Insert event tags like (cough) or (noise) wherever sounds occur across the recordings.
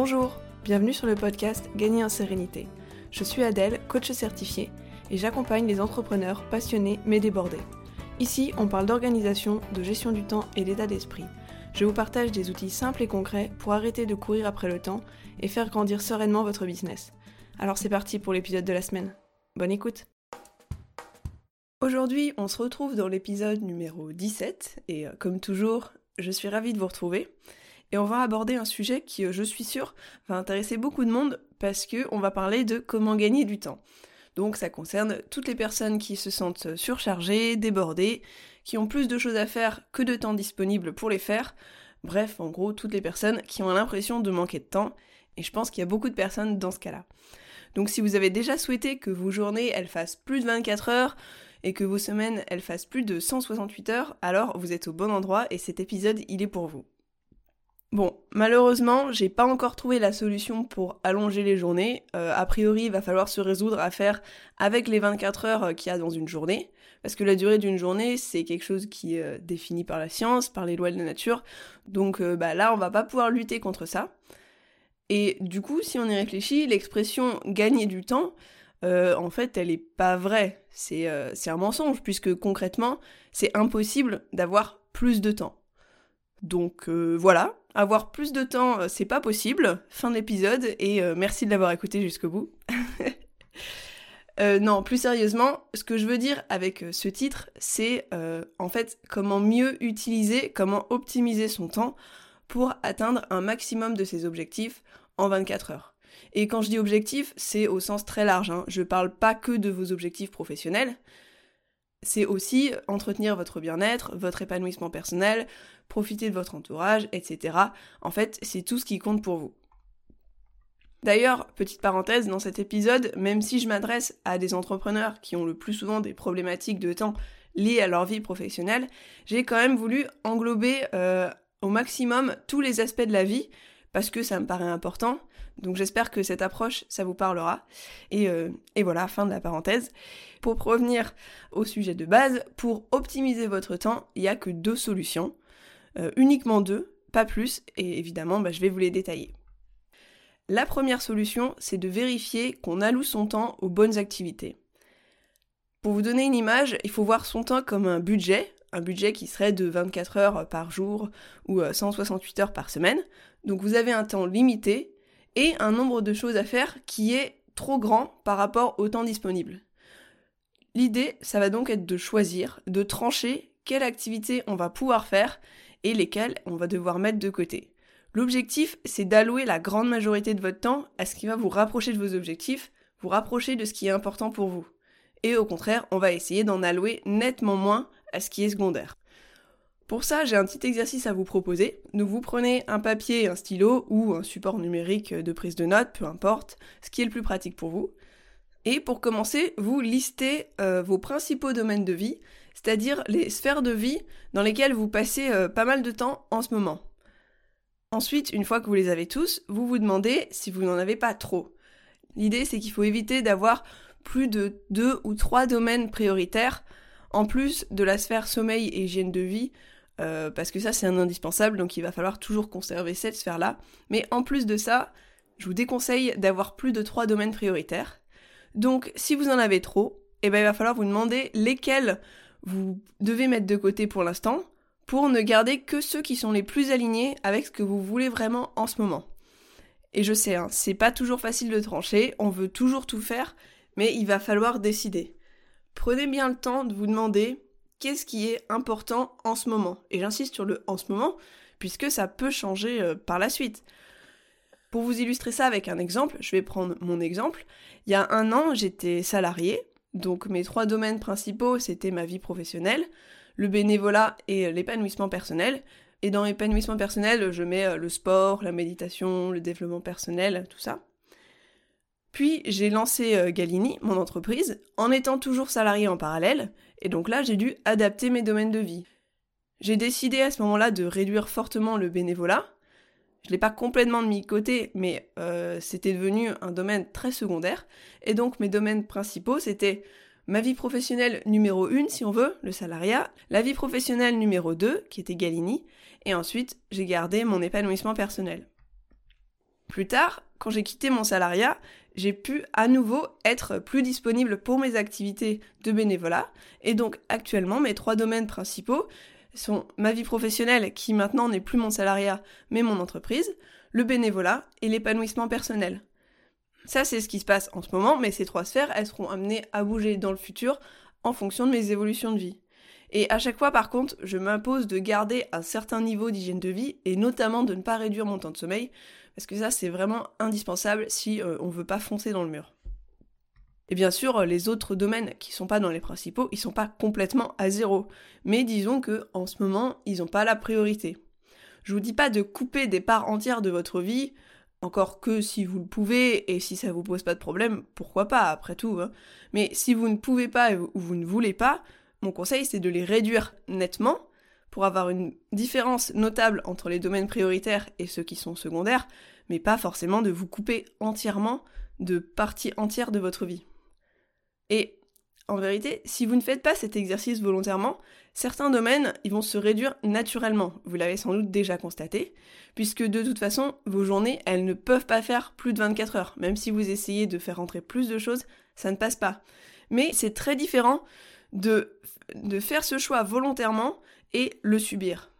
Bonjour, bienvenue sur le podcast Gagner en sérénité. Je suis Adèle, coach certifié, et j'accompagne les entrepreneurs passionnés mais débordés. Ici, on parle d'organisation, de gestion du temps et d'état d'esprit. Je vous partage des outils simples et concrets pour arrêter de courir après le temps et faire grandir sereinement votre business. Alors c'est parti pour l'épisode de la semaine. Bonne écoute Aujourd'hui, on se retrouve dans l'épisode numéro 17, et euh, comme toujours, je suis ravie de vous retrouver et on va aborder un sujet qui, euh, je suis sûre, va intéresser beaucoup de monde parce que on va parler de comment gagner du temps. Donc ça concerne toutes les personnes qui se sentent surchargées, débordées, qui ont plus de choses à faire que de temps disponible pour les faire. Bref, en gros, toutes les personnes qui ont l'impression de manquer de temps. Et je pense qu'il y a beaucoup de personnes dans ce cas-là. Donc si vous avez déjà souhaité que vos journées, elles fassent plus de 24 heures, et que vos semaines, elles fassent plus de 168 heures, alors vous êtes au bon endroit et cet épisode, il est pour vous. Bon, malheureusement, j'ai pas encore trouvé la solution pour allonger les journées. Euh, a priori, il va falloir se résoudre à faire avec les 24 heures euh, qu'il y a dans une journée. Parce que la durée d'une journée, c'est quelque chose qui est euh, défini par la science, par les lois de la nature. Donc bah, là, on va pas pouvoir lutter contre ça. Et du coup, si on y réfléchit, l'expression gagner du temps, en fait, elle est pas vraie. C'est un mensonge, puisque concrètement, c'est impossible d'avoir plus de temps. Donc voilà, avoir plus de temps, euh, c'est pas possible. Fin de l'épisode et euh, merci de l'avoir écouté jusqu'au bout. (laughs) Euh, non, plus sérieusement, ce que je veux dire avec ce titre, c'est en fait comment mieux utiliser, comment optimiser son temps pour atteindre un maximum de ses objectifs en 24 heures. Et quand je dis objectif, c'est au sens très large. Hein. Je parle pas que de vos objectifs professionnels, c'est aussi entretenir votre bien-être, votre épanouissement personnel, profiter de votre entourage, etc. En fait, c'est tout ce qui compte pour vous. D'ailleurs, petite parenthèse, dans cet épisode, même si je m'adresse à des entrepreneurs qui ont le plus souvent des problématiques de temps liées à leur vie professionnelle, j'ai quand même voulu englober euh, au maximum tous les aspects de la vie, parce que ça me paraît important. Donc j'espère que cette approche, ça vous parlera. Et, euh, et voilà, fin de la parenthèse. Pour revenir au sujet de base, pour optimiser votre temps, il n'y a que deux solutions. Euh, uniquement deux, pas plus, et évidemment, bah, je vais vous les détailler. La première solution, c'est de vérifier qu'on alloue son temps aux bonnes activités. Pour vous donner une image, il faut voir son temps comme un budget, un budget qui serait de 24 heures par jour ou 168 euh, heures par semaine. Donc vous avez un temps limité et un nombre de choses à faire qui est trop grand par rapport au temps disponible. L'idée, ça va donc être de choisir, de trancher quelle activité on va pouvoir faire et lesquelles on va devoir mettre de côté. L'objectif, c'est d'allouer la grande majorité de votre temps à ce qui va vous rapprocher de vos objectifs, vous rapprocher de ce qui est important pour vous. Et au contraire, on va essayer d'en allouer nettement moins à ce qui est secondaire. Pour ça, j'ai un petit exercice à vous proposer. Donc vous prenez un papier, un stylo ou un support numérique de prise de notes, peu importe, ce qui est le plus pratique pour vous. Et pour commencer, vous listez euh, vos principaux domaines de vie, c'est-à-dire les sphères de vie dans lesquelles vous passez euh, pas mal de temps en ce moment. Ensuite, une fois que vous les avez tous, vous vous demandez si vous n'en avez pas trop. L'idée, c'est qu'il faut éviter d'avoir plus de deux ou trois domaines prioritaires, en plus de la sphère sommeil et hygiène de vie, euh, parce que ça c'est un indispensable, donc il va falloir toujours conserver cette sphère-là. Mais en plus de ça, je vous déconseille d'avoir plus de trois domaines prioritaires. Donc si vous en avez trop, eh ben, il va falloir vous demander lesquels vous devez mettre de côté pour l'instant, pour ne garder que ceux qui sont les plus alignés avec ce que vous voulez vraiment en ce moment. Et je sais, hein, c'est pas toujours facile de trancher, on veut toujours tout faire, mais il va falloir décider. Prenez bien le temps de vous demander qu'est-ce qui est important en ce moment. Et j'insiste sur le en ce moment, puisque ça peut changer euh, par la suite. Pour vous illustrer ça avec un exemple, je vais prendre mon exemple. Il y a un an, j'étais salarié, donc mes trois domaines principaux, c'était ma vie professionnelle, le bénévolat et l'épanouissement personnel. Et dans l'épanouissement personnel, je mets euh, le sport, la méditation, le développement personnel, tout ça. Puis j'ai lancé euh, Galini, mon entreprise, en étant toujours salarié en parallèle, et donc là j'ai dû adapter mes domaines de vie. J'ai décidé à ce moment-là de réduire fortement le bénévolat. Je l'ai pas complètement mis de côté, mais euh, c'était devenu un domaine très secondaire. Et donc mes domaines principaux, c'était ma vie professionnelle numéro 1, si on veut, le salariat, la vie professionnelle numéro 2, qui était Galini, et ensuite j'ai gardé mon épanouissement personnel. Plus tard, quand j'ai quitté mon salariat, j'ai pu à nouveau être plus disponible pour mes activités de bénévolat. Et donc actuellement, mes trois domaines principaux sont ma vie professionnelle, qui maintenant n'est plus mon salariat, mais mon entreprise, le bénévolat et l'épanouissement personnel. Ça, c'est ce qui se passe en ce moment, mais ces trois sphères, elles seront amenées à bouger dans le futur en fonction de mes évolutions de vie. Et à chaque fois, par contre, je m'impose de garder un certain niveau d'hygiène de vie et notamment de ne pas réduire mon temps de sommeil, parce que ça, c'est vraiment indispensable si euh, on veut pas foncer dans le mur. Et bien sûr, les autres domaines qui sont pas dans les principaux, ils sont pas complètement à zéro. Mais disons que en ce moment, ils n'ont pas la priorité. Je vous dis pas de couper des parts entières de votre vie, encore que si vous le pouvez et si ça vous pose pas de problème, pourquoi pas après tout. Hein. Mais si vous ne pouvez pas ou vous ne voulez pas, mon conseil c'est de les réduire nettement pour avoir une différence notable entre les domaines prioritaires et ceux qui sont secondaires, mais pas forcément de vous couper entièrement de parties entières de votre vie. Et en vérité, si vous ne faites pas cet exercice volontairement, certains domaines, ils vont se réduire naturellement. Vous l'avez sans doute déjà constaté, puisque de toute façon, vos journées, elles ne peuvent pas faire plus de 24 heures. Même si vous essayez de faire rentrer plus de choses, ça ne passe pas. Mais c'est très différent de, de faire ce choix volontairement et le subir.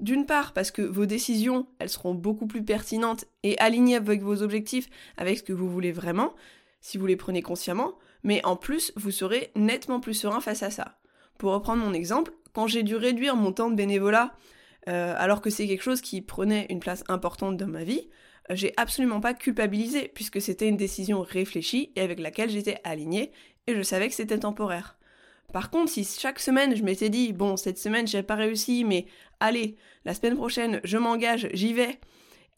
D'une part parce que vos décisions, elles seront beaucoup plus pertinentes et alignées avec vos objectifs, avec ce que vous voulez vraiment, si vous les prenez consciemment, mais en plus, vous serez nettement plus serein face à ça. Pour reprendre mon exemple, quand j'ai dû réduire mon temps de bénévolat, euh, alors que c'est quelque chose qui prenait une place importante dans ma vie, euh, j'ai absolument pas culpabilisé, puisque c'était une décision réfléchie et avec laquelle j'étais alignée, et je savais que c'était temporaire. Par contre, si chaque semaine je m'étais dit, bon, cette semaine j'ai pas réussi, mais allez, la semaine prochaine je m'engage, j'y vais,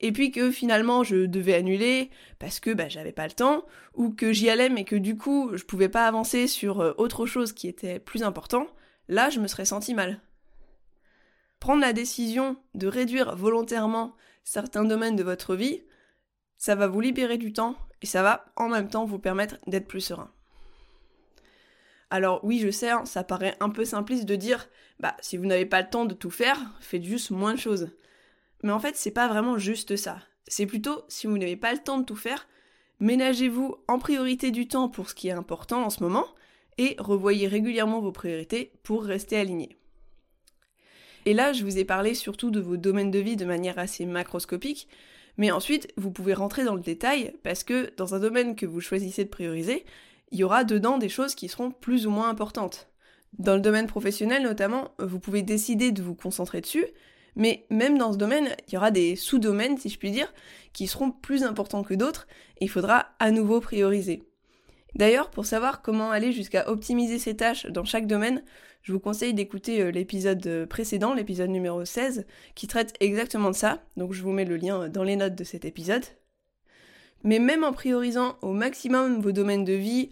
et puis que finalement je devais annuler parce que bah, j'avais pas le temps, ou que j'y allais mais que du coup je pouvais pas avancer sur euh, autre chose qui était plus important, là je me serais senti mal. Prendre la décision de réduire volontairement certains domaines de votre vie, ça va vous libérer du temps et ça va en même temps vous permettre d'être plus serein. Alors oui, je sais, hein, ça paraît un peu simpliste de dire, bah si vous n'avez pas le temps de tout faire, faites juste moins de choses. Mais en fait, c'est pas vraiment juste ça. C'est plutôt, si vous n'avez pas le temps de tout faire, ménagez-vous en priorité du temps pour ce qui est important en ce moment et revoyez régulièrement vos priorités pour rester aligné. Et là, je vous ai parlé surtout de vos domaines de vie de manière assez macroscopique, mais ensuite, vous pouvez rentrer dans le détail parce que dans un domaine que vous choisissez de prioriser, il y aura dedans des choses qui seront plus ou moins importantes. Dans le domaine professionnel notamment, vous pouvez décider de vous concentrer dessus, mais même dans ce domaine, il y aura des sous-domaines, si je puis dire, qui seront plus importants que d'autres, et il faudra à nouveau prioriser. D'ailleurs, pour savoir comment aller jusqu'à optimiser ces tâches dans chaque domaine, je vous conseille d'écouter euh, l'épisode euh, précédent, l'épisode numéro 16, qui traite exactement de ça, donc je vous mets le lien dans les notes de cet épisode. Mais même en priorisant au maximum vos domaines de vie,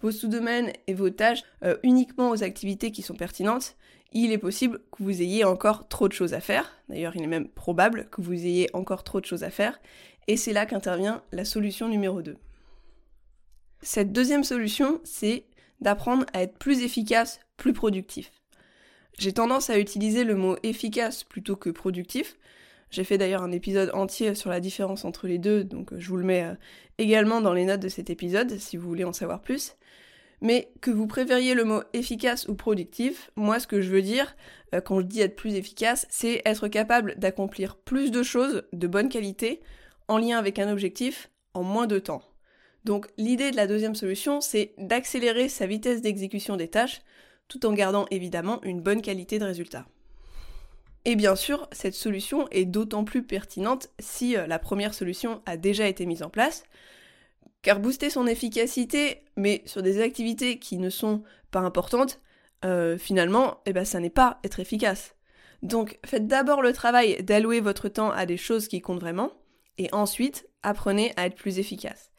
vos sous-domaines et vos tâches euh, uniquement aux activités qui sont pertinentes, il est possible que vous ayez encore trop de choses à faire. D'ailleurs, il est même probable que vous ayez encore trop de choses à faire. Et c'est là qu'intervient la solution numéro 2. Cette deuxième solution, c'est d'apprendre à être plus efficace, plus productif. J'ai tendance à utiliser le mot efficace plutôt que productif. J'ai fait d'ailleurs un épisode entier sur la différence entre les deux, donc je vous le mets euh, également dans les notes de cet épisode si vous voulez en savoir plus. Mais que vous préfériez le mot efficace ou productif, moi ce que je veux dire euh, quand je dis être plus efficace, c'est être capable d'accomplir plus de choses de bonne qualité en lien avec un objectif en moins de temps. Donc l'idée de la deuxième solution, c'est d'accélérer sa vitesse d'exécution des tâches tout en gardant évidemment une bonne qualité de résultat. Et bien sûr, cette solution est d'autant plus pertinente si euh, la première solution a déjà été mise en place, car booster son efficacité, mais sur des activités qui ne sont pas importantes, euh, finalement, eh ben, ça n'est pas être efficace. Donc faites d'abord le travail d'allouer votre temps à des choses qui comptent vraiment, et ensuite apprenez à être plus efficace.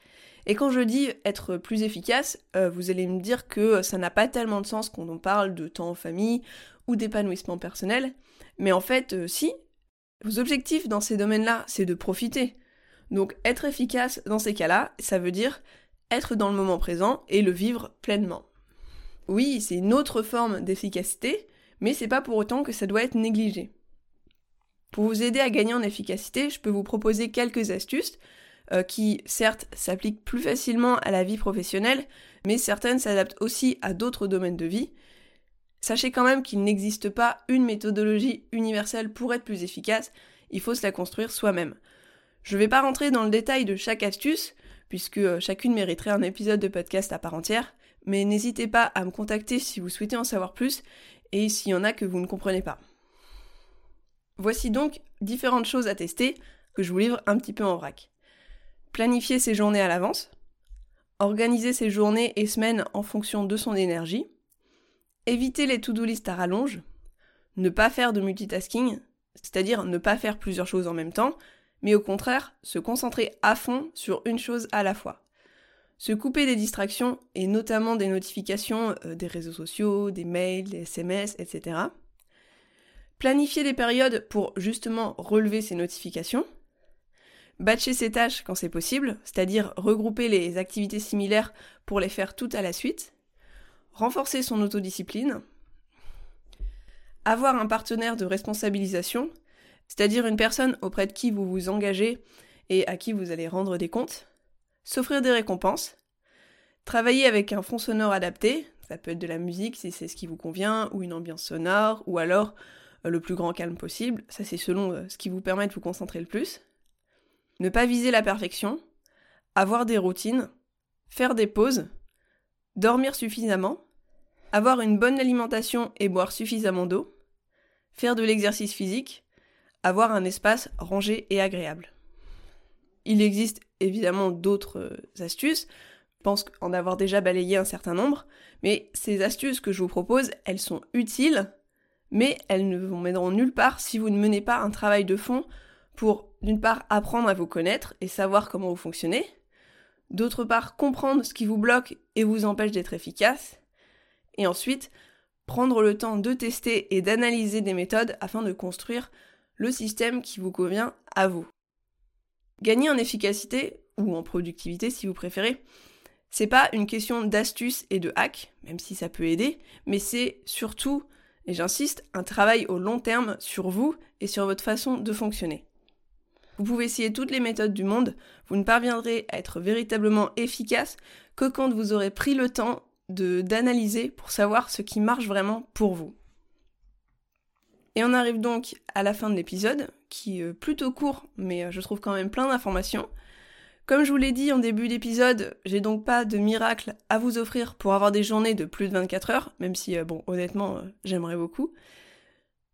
Et quand je dis être plus efficace, euh, vous allez me dire que ça n'a pas tellement de sens quand on parle de temps en famille ou d'épanouissement personnel, mais en fait, euh, si, vos objectifs dans ces domaines-là, c'est de profiter. Donc être efficace dans ces cas-là, ça veut dire être dans le moment présent et le vivre pleinement. Oui, c'est une autre forme d'efficacité, mais c'est pas pour autant que ça doit être négligé. Pour vous aider à gagner en efficacité, je peux vous proposer quelques astuces euh, qui, certes, s'appliquent plus facilement à la vie professionnelle, mais certaines s'adaptent aussi à d'autres domaines de vie. Sachez quand même qu'il n'existe pas une méthodologie universelle pour être plus efficace, il faut se la construire soi-même. Je ne vais pas rentrer dans le détail de chaque astuce, puisque euh, chacune mériterait un épisode de podcast à part entière, mais n'hésitez pas à me contacter si vous souhaitez en savoir plus et s'il y en a que vous ne comprenez pas. Voici donc différentes choses à tester que je vous livre un petit peu en vrac. Planifier ses journées à l'avance, organiser ses journées et semaines en fonction de son énergie, éviter les to-do list à rallonge, ne pas faire de multitasking, c'est-à-dire ne pas faire plusieurs choses en même temps, mais au contraire se concentrer à fond sur une chose à la fois. Se couper des distractions, et notamment des notifications euh, des réseaux sociaux, des mails, des SMS, etc. Planifier des périodes pour justement relever ces notifications. Batcher ses tâches quand c'est possible, c'est-à-dire regrouper les activités similaires pour les faire toutes à la suite. Renforcer son autodiscipline. Avoir un partenaire de responsabilisation, c'est-à-dire une personne auprès de qui vous vous engagez et à qui vous allez rendre des comptes s'offrir des récompenses, travailler avec un fond sonore adapté, ça peut être de la musique si c'est ce qui vous convient, ou une ambiance sonore, ou alors euh, le plus grand calme possible, ça c'est selon euh, ce qui vous permet de vous concentrer le plus. Ne pas viser la perfection, avoir des routines, faire des pauses, dormir suffisamment, avoir une bonne alimentation et boire suffisamment d'eau, faire de l'exercice physique, avoir un espace rangé et agréable. Il existe évidemment d'autres euh, astuces. Je pense en avoir déjà balayé un certain nombre. Mais ces astuces que je vous propose, elles sont utiles, mais elles ne vous mèneront nulle part si vous ne menez pas un travail de fond pour, d'une part, apprendre à vous connaître et savoir comment vous fonctionnez, d'autre part, comprendre ce qui vous bloque et vous empêche d'être efficace, et ensuite, prendre le temps de tester et d'analyser des méthodes afin de construire le système qui vous convient à vous. Gagner en efficacité, ou en productivité si vous préférez, c'est pas une question d'astuce et de hack, même si ça peut aider, mais c'est surtout, et j'insiste, un travail au long terme sur vous et sur votre façon de fonctionner. Vous pouvez essayer toutes les méthodes du monde, vous ne parviendrez à être véritablement efficace que quand vous aurez pris le temps d'analyser pour savoir ce qui marche vraiment pour vous. Et on arrive donc à la fin de l'épisode, qui est plutôt court, mais euh, je trouve quand même plein d'informations. Comme je vous l'ai dit en début d'épisode, j'ai donc pas de miracle à vous offrir pour avoir des journées de plus de 24 heures, même si, euh, bon, honnêtement, euh, j'aimerais beaucoup.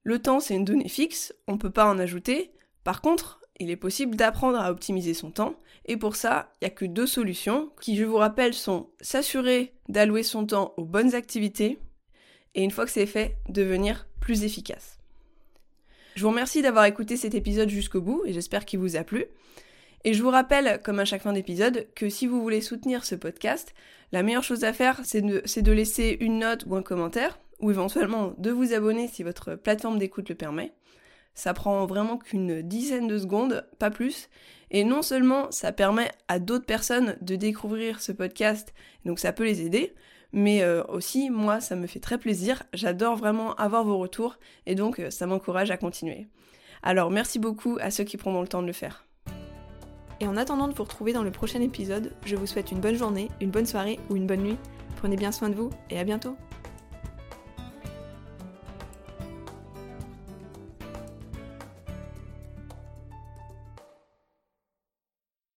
Le temps, c'est une donnée fixe, on peut pas en ajouter. Par contre, il est possible d'apprendre à optimiser son temps, et pour ça, il n'y a que deux solutions, qui, je vous rappelle, sont s'assurer d'allouer son temps aux bonnes activités, et une fois que c'est fait, devenir plus efficace. Je vous remercie d'avoir écouté cet épisode jusqu'au bout et j'espère qu'il vous a plu. Et je vous rappelle, comme à chaque fin d'épisode, que si vous voulez soutenir ce podcast, la meilleure chose à faire, c'est de, laisser une note ou un commentaire, ou éventuellement de vous abonner si votre plateforme d'écoute le permet. Ça prend vraiment qu'une dizaine de secondes, pas plus. Et non seulement ça permet à d'autres personnes de découvrir ce podcast, donc ça peut les aider, mais euh, aussi, moi, ça me fait très plaisir. J'adore vraiment avoir vos retours et donc euh, ça m'encourage à continuer. Alors, merci beaucoup à ceux qui prendront le temps de le faire. Et en attendant de vous retrouver dans le prochain épisode, je vous souhaite une bonne journée, une bonne soirée ou une bonne nuit. Prenez bien soin de vous et à bientôt